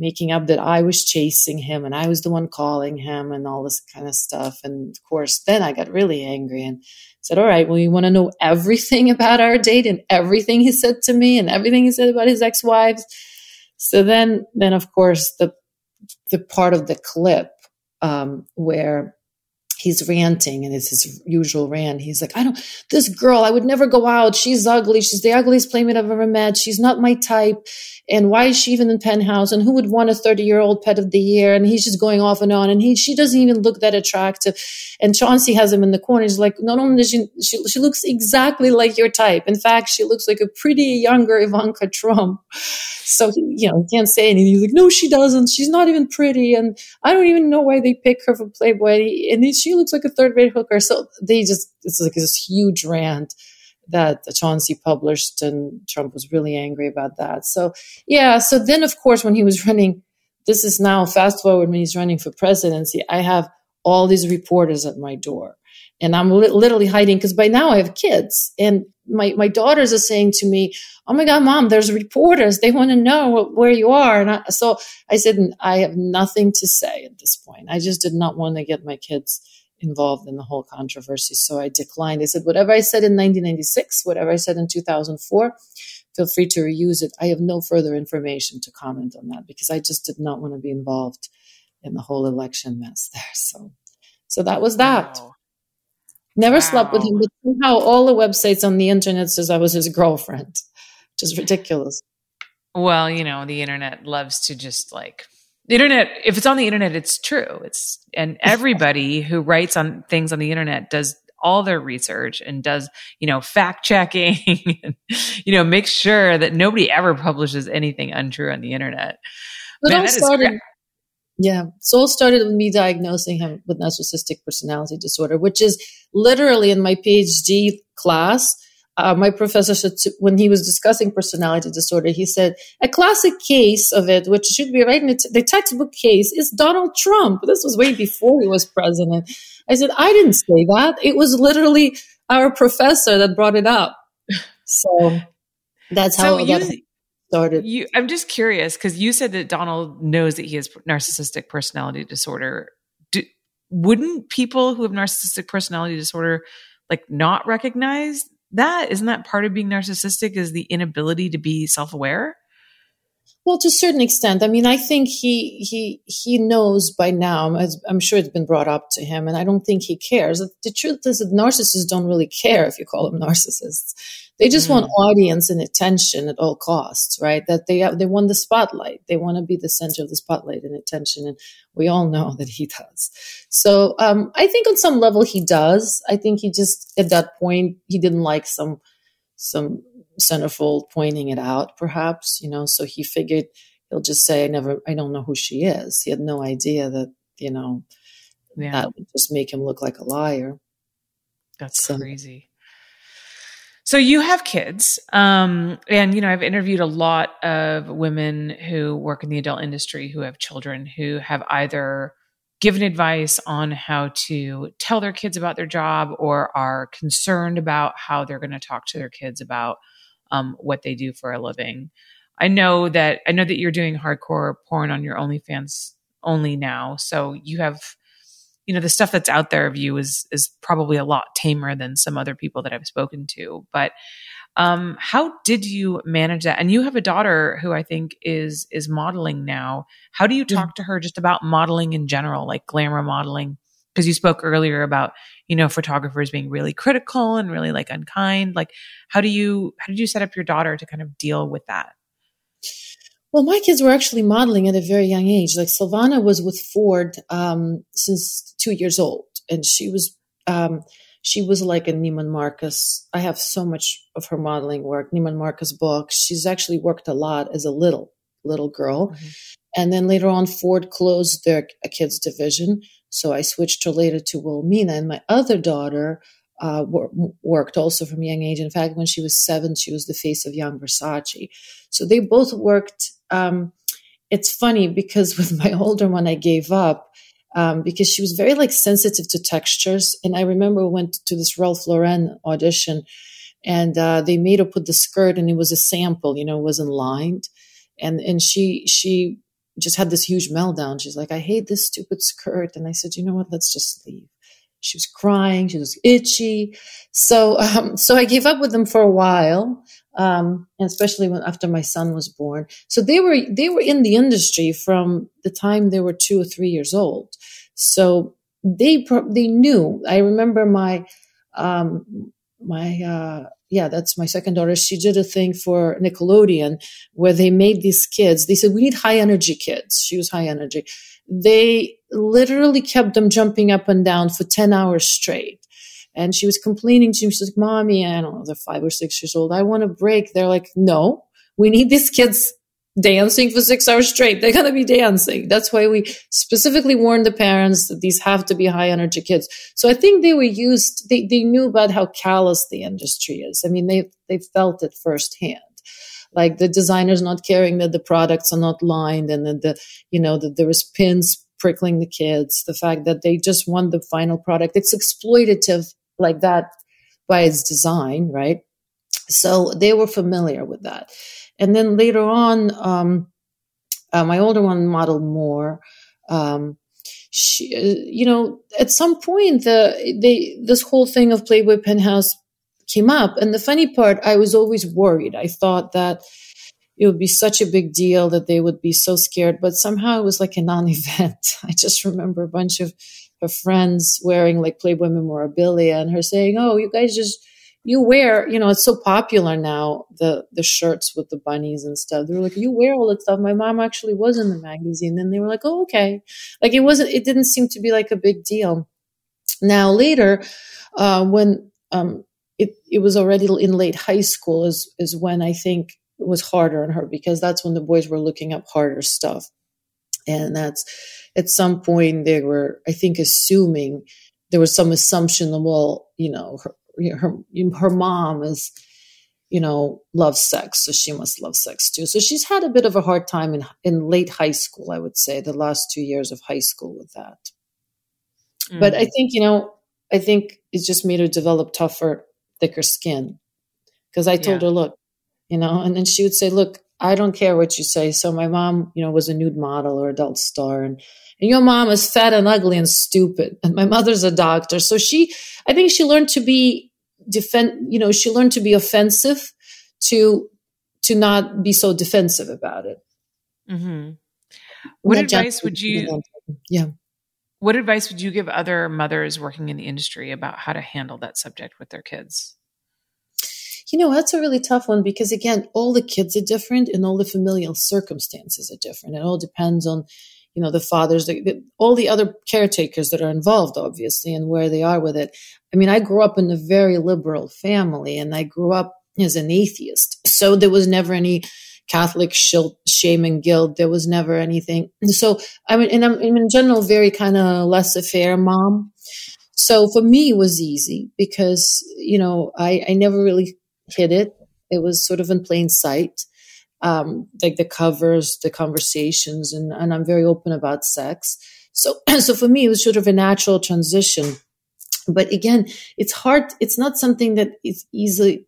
making up that I was chasing him and I was the one calling him and all this kind of stuff. And of course, then I got really angry and said, all right, well, you want to know everything [LAUGHS] about our date and everything he said to me and everything he said about his ex-wives. So then, then of course, the, the part of the clip, um, where he's ranting and it's his usual rant. He's like, I don't, this girl, I would never go out. She's ugly. She's the ugliest playmate I've ever met. She's not my type. And why is she even in penthouse? And who would want a 30 year old pet of the year? And he's just going off and on. And he, she doesn't even look that attractive. And Chauncey has him in the corner. He's like, not only does she, she, she looks exactly like your type. In fact, she looks like a pretty younger Ivanka Trump. So, he, you know, he can't say anything. He's like, no, she doesn't. She's not even pretty. And I don't even know why they pick her for Playboy. And she looks like a third rate hooker. So they just, it's like this huge rant that Chauncey published, and Trump was really angry about that. So, yeah. So then, of course, when he was running, this is now fast forward when he's running for presidency, I have all these reporters at my door. And I'm li- literally hiding because by now I have kids. And my, my daughters are saying to me, Oh my God, mom, there's reporters. They want to know where you are. And I, so I said, I have nothing to say at this point. I just did not want to get my kids involved in the whole controversy. So I declined. I said, whatever I said in 1996, whatever I said in 2004, feel free to reuse it. I have no further information to comment on that because I just did not want to be involved in the whole election mess [LAUGHS] there. So, so that was that. Wow. Never wow. slept with him, but somehow all the websites on the internet says I was his girlfriend, which is ridiculous. Well, you know, the internet loves to just like the internet if it's on the internet it's true. It's and everybody who writes on things on the internet does all their research and does you know fact checking [LAUGHS] and you know makes sure that nobody ever publishes anything untrue on the internet. But Man, started, yeah. So it started with me diagnosing him with narcissistic personality disorder which is literally in my phd class uh, my professor said to, when he was discussing personality disorder, he said a classic case of it, which should be right in the, the textbook case, is Donald Trump. This was way before he was president. I said I didn't say that. It was literally our professor that brought it up. [LAUGHS] So that's how so that started. You, I'm just curious because you said that Donald knows that he has narcissistic personality disorder. Do, wouldn't people who have narcissistic personality disorder like not recognize that isn't that part of being narcissistic is the inability to be self-aware well to a certain extent i mean i think he he he knows by now i'm sure it's been brought up to him and i don't think he cares the truth is that narcissists don't really care if you call them narcissists they just mm. want audience and attention at all costs, right? That they have, they want the spotlight. They want to be the center of the spotlight and attention, and we all know [LAUGHS] that he does. So um, I think on some level he does. I think he just at that point he didn't like some some centerfold pointing it out, perhaps you know. So he figured he'll just say, "I never, I don't know who she is." He had no idea that you know yeah. that would just make him look like a liar. That's so, crazy. So you have kids, um, and you know I've interviewed a lot of women who work in the adult industry who have children who have either given advice on how to tell their kids about their job or are concerned about how they're going to talk to their kids about um, what they do for a living. I know that I know that you're doing hardcore porn on your OnlyFans only now, so you have you know, the stuff that's out there of you is is probably a lot tamer than some other people that I've spoken to. But um, how did you manage that? And you have a daughter who I think is is modeling now. How do you talk to her just about modeling in general, like glamour modeling? Because you spoke earlier about you know photographers being really critical and really like unkind. Like, how do you how did you set up your daughter to kind of deal with that? Well, my kids were actually modeling at a very young age. Like Silvana was with Ford um, since two years old, and she was um, she was like a Neiman Marcus. I have so much of her modeling work, Neiman Marcus books. She's actually worked a lot as a little little girl, mm-hmm. and then later on, Ford closed their a kids division, so I switched later to Wilhelmina, and my other daughter uh, worked also from a young age. In fact, when she was seven, she was the face of Young Versace. So they both worked. Um, it's funny because [LAUGHS] with my older one, I gave up um, because she was very like sensitive to textures. And I remember we went to this Ralph Lauren audition, and uh, they made her put the skirt, and it was a sample, you know, it wasn't lined, and and she she just had this huge meltdown. She's like, I hate this stupid skirt, and I said, you know what, let's just leave. She was crying. She was itchy. So um, so i gave up with them for a while um, and especially when after my son was born. So they were they were in the industry from the time they were two or three years old. So they they knew. I remember my um, my uh, yeah, that's my second daughter. She did a thing for Nickelodeon where they made these kids. They said we need high energy kids. She was high energy. They literally kept them jumping up and down for 10 hours straight. And she was complaining to me. She's like, Mommy, I don't know, they're five or six years old. I want a break. They're like, No, we need these kids dancing for six hours straight. They're going to be dancing. That's why we specifically warned the parents that these have to be high energy kids. So I think they were used, they, they knew about how callous the industry is. I mean, they, they felt it firsthand. Like the designers not caring that the products are not lined and that the, you know, that there is pins prickling the kids, the fact that they just want the final product. It's exploitative like that by its design, right? So they were familiar with that. And then later on, um, uh, my older one modeled more. Um, she, uh, you know, at some point, the they this whole thing of Playboy Penthouse came up, and the funny part, I was always worried. I thought that it would be such a big deal that they would be so scared, but somehow it was like a non-event. [LAUGHS] I just remember a bunch of her friends wearing like Playboy memorabilia, and her saying, "Oh, you guys just." You wear, you know, it's so popular now, the the shirts with the bunnies and stuff. They were like, you wear all that stuff. My mom actually was in the magazine. And they were like, oh, okay. Like it wasn't, it didn't seem to be like a big deal. Now later, uh, when um, it, it was already in late high school is, is when I think it was harder on her because that's when the boys were looking up harder stuff. And that's at some point they were, I think, assuming there was some assumption that, well, you know, her, her her mom is you know loves sex so she must love sex too. So she's had a bit of a hard time in in late high school i would say the last 2 years of high school with that. Mm. but i think you know i think it just made her develop tougher thicker skin. Because i told yeah. her look you know and then she would say look i don't care what you say. So my mom you know was a nude model or adult star and and your mom is fat and ugly and stupid and my mother's a doctor. So she i think she learned to be defend you know she learned to be offensive to to not be so defensive about it. Mm-hmm. what advice would you yeah. What advice would you give other mothers working in the industry about how to handle that subject with their kids? You know that's a really tough one because again all the kids are different and all the familial circumstances are different. It all depends on you know the fathers the, the, all the other caretakers that are involved obviously and where they are with it. I mean i grew up in a very liberal family and i grew up as an atheist. So there was never any catholic shame and guilt. There was never anything. So i mean and i'm, I'm in general very kind of laissez-faire mom. So for me it was easy because you know i i never really hid it. It was sort of in plain sight um, like the covers, the conversations, and, and I'm very open about sex. So, [CLEARS THROAT] so for me, it was sort of a natural transition. But again, it's hard. It's not something that is easily,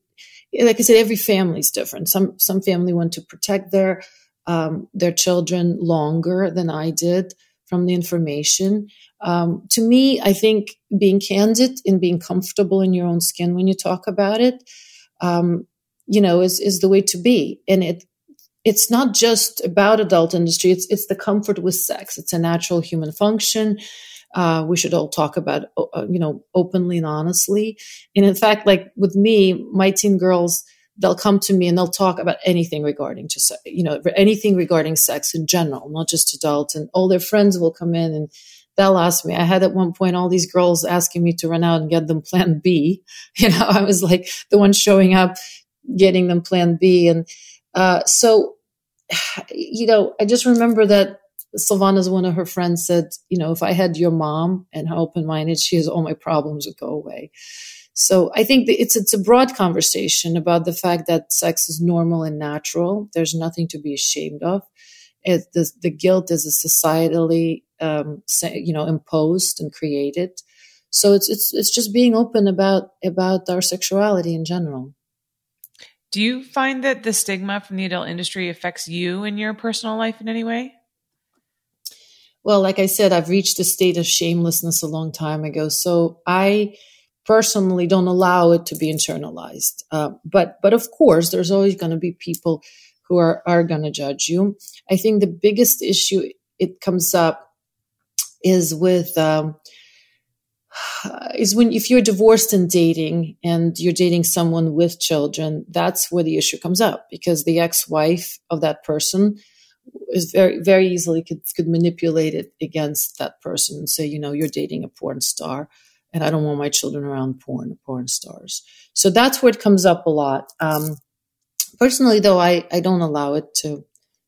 like I said, every family is different. Some, some family want to protect their, um, their children longer than I did from the information. Um, to me, I think being candid and being comfortable in your own skin when you talk about it, um, you know, is is the way to be. And it it's not just about adult industry. It's it's the comfort with sex. It's a natural human function. Uh, we should all talk about, uh, you know, openly and honestly. And in fact, like with me, my teen girls, they'll come to me and they'll talk about anything regarding just, you know, anything regarding sex in general, not just adult. And all their friends will come in and they'll ask me. I had at one point all these girls asking me to run out and get them plan B. [LAUGHS] You know, I was like the one showing up, getting them plan B. And, uh, so, [SIGHS] you know, I just remember that Silvana's one of her friends said, you know, if I had your mom and how open minded she is, all my problems would go away. So I think it's it's a broad conversation about the fact that sex is normal and natural. There's nothing to be ashamed of. It, the, the guilt is a societally, um, you know, imposed and created. So it's it's it's just being open about about our sexuality in general. Do you find that the stigma from the adult industry affects you in your personal life in any way? Well, like I said, I've reached a state of shamelessness a long time ago. So I personally don't allow it to be internalized. Uh, but, but of course, there's always going to be people who are, are going to judge you. I think the biggest issue it comes up is with, um, is when if you're divorced and dating and you're dating someone with children, that's where the issue comes up because the ex-wife of that person is very very easily could, could manipulate it against that person and say you know you're dating a porn star and i don't want my children around porn porn stars. So that's where it comes up a lot. Um, personally though I, I don't allow it to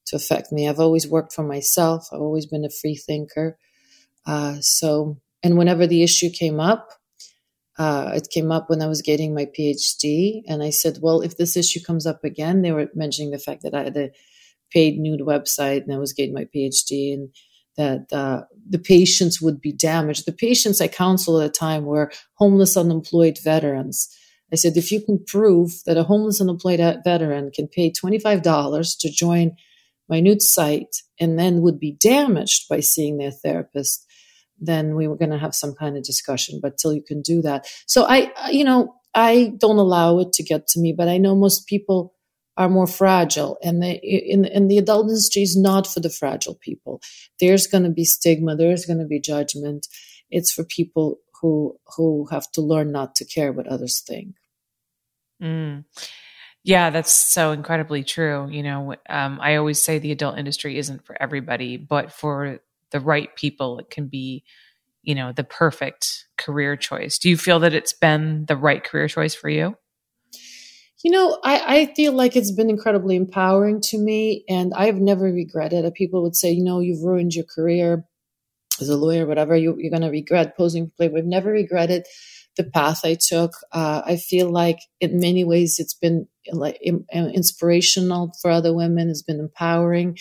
to affect me. I've always worked for myself. I've always been a free thinker. Uh, so and whenever the issue came up uh, it came up when I was getting my PhD, and I said, "Well, if this issue comes up again," they were mentioning the fact that I had a paid nude website and I was getting my PhD and that uh, the patients would be damaged. The patients I counseled at the time were homeless, unemployed veterans. I said, if you can prove that a homeless, unemployed veteran can pay $25 to join my nude site and then would be damaged by seeing their therapist, then we were going to have some kind of discussion. But till you can do that. So I, you know, I don't allow it to get to me, but I know most people are more fragile and the, in, in the adult industry is not for the fragile people there's going to be stigma there's going to be judgment it's for people who who have to learn not to care what others think mm. yeah that's so incredibly true you know um, i always say the adult industry isn't for everybody but for the right people it can be you know the perfect career choice do you feel that it's been the right career choice for you you know, I, I feel like it's been incredibly empowering to me, and I've never regretted it. People would say, you know, you've ruined your career as a lawyer, whatever, you, are going to regret posing for Playboy. I've never regretted the path I took. Uh, I feel like in many ways it's been like inspirational for other women. It's been empowering,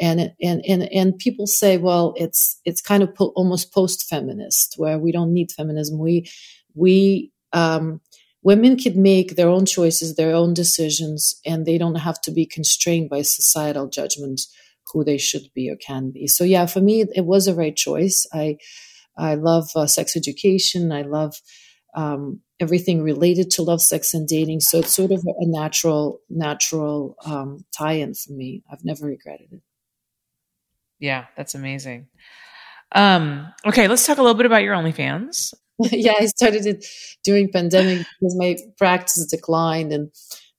and and and and people say, well, it's it's kind of po- almost post feminist, where we don't need feminism. We we um, women can make their own choices, their own decisions, and they don't have to be constrained by societal judgment who they should be or can be. So yeah, for me, it was a right choice. I I love uh, sex education. I love um, everything related to love, sex, and dating. So it's sort of a natural natural um, tie-in for me. I've never regretted it. Yeah, that's amazing. Um, okay, let's talk a little bit about your OnlyFans. [LAUGHS] yeah, I started it during pandemic because my practice declined and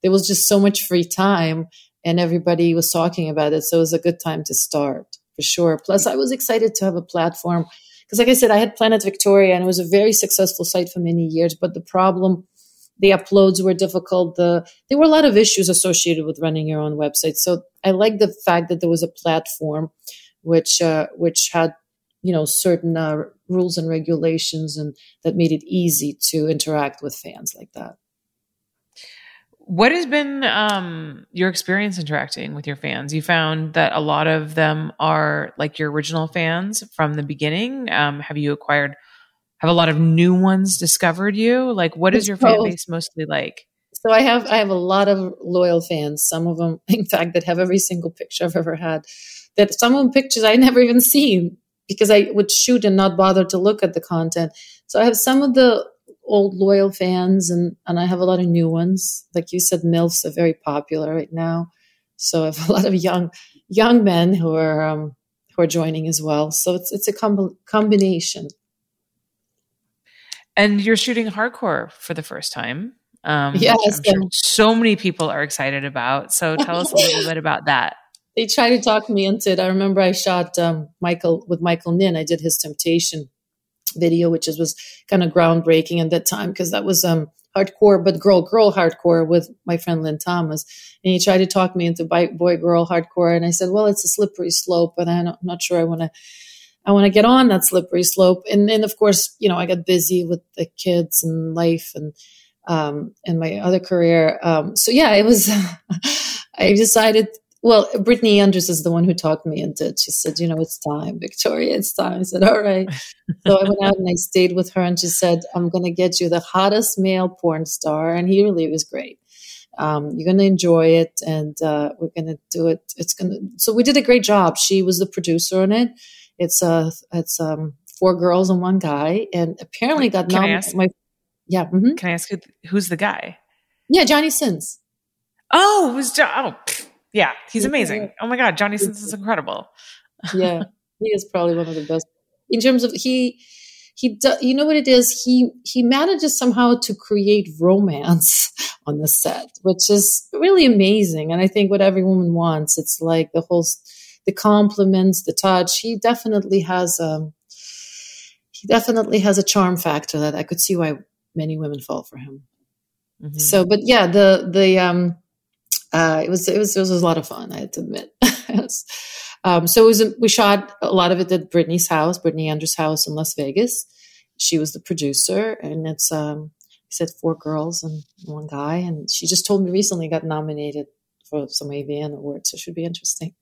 there was just so much free time and everybody was talking about it. So it was a good time to start for sure. Plus, I was excited to have a platform because, like I said, I had Planet Victoria and it was a very successful site for many years. But the problem, the uploads were difficult. The there were a lot of issues associated with running your own website. So I like the fact that there was a platform which uh, which had you know certain uh, rules and regulations and that made it easy to interact with fans like that. What has been um, your experience interacting with your fans? You found that a lot of them are like your original fans from the beginning. Um, have you acquired have a lot of new ones discovered you? Like what is your fan base mostly like? So i have i have a lot of loyal fans some of them [LAUGHS] in fact that have every single picture i've ever had that some of the pictures i [LAUGHS] never even seen because I would shoot and not bother to look at the content. So I have some of the old loyal fans and, and I have a lot of new ones. Like you said, MILFs are very popular right now. So I have a [LAUGHS] lot of young, young men who are, um, who are joining as well. So it's, it's a com- combination. And you're shooting hardcore for the first time. Um, yes, sure so many people are excited about. So tell us a little [LAUGHS] bit about that. They try to talk me into it. I remember I shot um, Michael with Michael Ninn. I did his Temptation video, which is, was kind of groundbreaking at that time because that was um, hardcore, but girl girl hardcore with my friend Lynn Thomas. And he tried to talk me into boy girl hardcore, and I said, "Well, it's a slippery slope, but I'm not sure I want to." I want to get on that slippery slope. And then, of course, you know, I got busy with the kids and life and, um, and my other career. Um, so yeah, it was, [LAUGHS] I decided, well, Brittany Andrews is the one who talked me into it. She said, you know, it's time, Victoria, it's time. I said, all right. [LAUGHS] so I went out and I stayed with her and she said, I'm going to get you the hottest male porn star. And he really was great. Um, you're going to enjoy it and, uh, we're going to do it. It's going to, so we did a great job. She was the producer on it it's a uh, it's um four girls and one guy, and apparently got Can nominated. My yeah. Mm-hmm. Can I ask who, who's the guy? Yeah, Johnny Sins. Oh, it was oh yeah, he's amazing. Oh my god, Johnny Sins is incredible. yeah, [LAUGHS] he is probably one of the best in terms of he he do, you know what it is he he manages somehow to create romance [LAUGHS] on the set which is really amazing and i think what every woman wants it's like the whole the compliments, the touch. He definitely has um, he definitely has a charm factor that I could see why many women fall for him. Mm-hmm. So, but yeah, the the um, uh, it was it was it was a lot of fun. I have to admit. [LAUGHS] um, so it was we shot a lot of it at Brittany's house, Brittany Andrews' house in Las Vegas. She was the producer, and it's um, he said four girls and one guy, and she just told me recently got nominated for some AVN awards, so it should be interesting.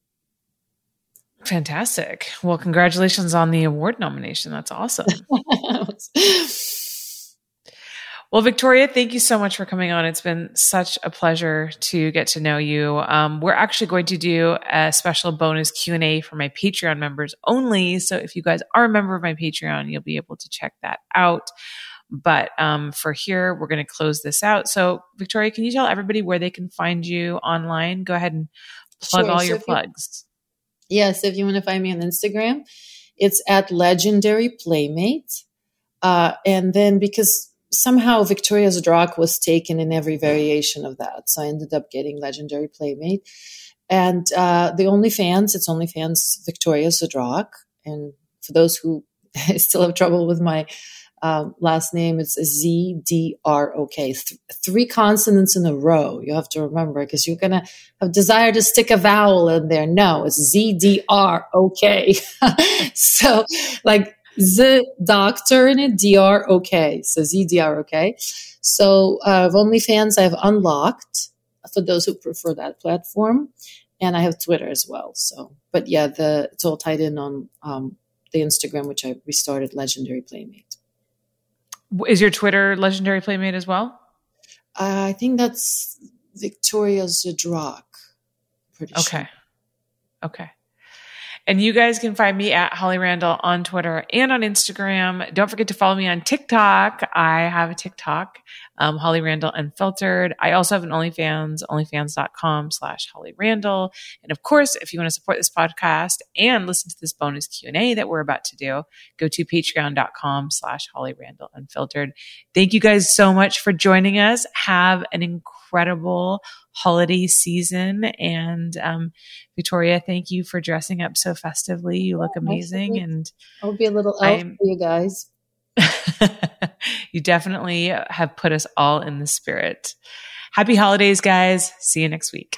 Fantastic. Well, congratulations on the award nomination. That's awesome. [LAUGHS] [LAUGHS] well, Victoria, thank you so much for coming on. It's been such a pleasure to get to know you. Um, we're actually going to do a special bonus Q&A for my Patreon members only. So if you guys are a member of my Patreon, you'll be able to check that out. But um, for here, we're going to close this out. So, Victoria, can you tell everybody where they can find you online? Go ahead and plug sure. all so your plugs. Yes, if you want to find me on Instagram, it's at Legendary Playmate. Uh, and then because somehow Victoria's Zdrok was taken in every variation of that, so I ended up getting Legendary Playmate. And uh, the OnlyFans, it's OnlyFans Victoria Zdrok. And for those who [LAUGHS] still have trouble with my um, last name. It's Z D R O K. Th- three consonants in a row. You have to remember because you're going to have desire to stick a vowel in there. No, it's Z D R O K. [LAUGHS] so like the doctor in it, D R O K. So Z D R O K. So uh, OnlyFans I've unlocked for those who prefer that platform. And I have Twitter as well. So, but yeah, the it's all tied in on um, the Instagram, which I restarted Legendary Playmate. Is your Twitter legendary playmate as well? Uh, I think that's Victoria Zdrok. Pretty okay. Sure. Okay. And you guys can find me at Holly Randall on Twitter and on Instagram. Don't forget to follow me on TikTok. I have a TikTok, um, Holly Randall Unfiltered. I also have an OnlyFans, onlyfans.com slash Holly Randall. And of course, if you want to support this podcast and listen to this bonus Q&A that we're about to do, go to patreon.com slash Holly Randall Unfiltered. Thank you guys so much for joining us. Have an incredible holiday season. And um, Victoria, thank you for dressing up so festively. You look amazing, and I'll be a little elf I'm, for you guys. [LAUGHS] you definitely have put us all in the spirit. Happy holidays, guys. See you next week.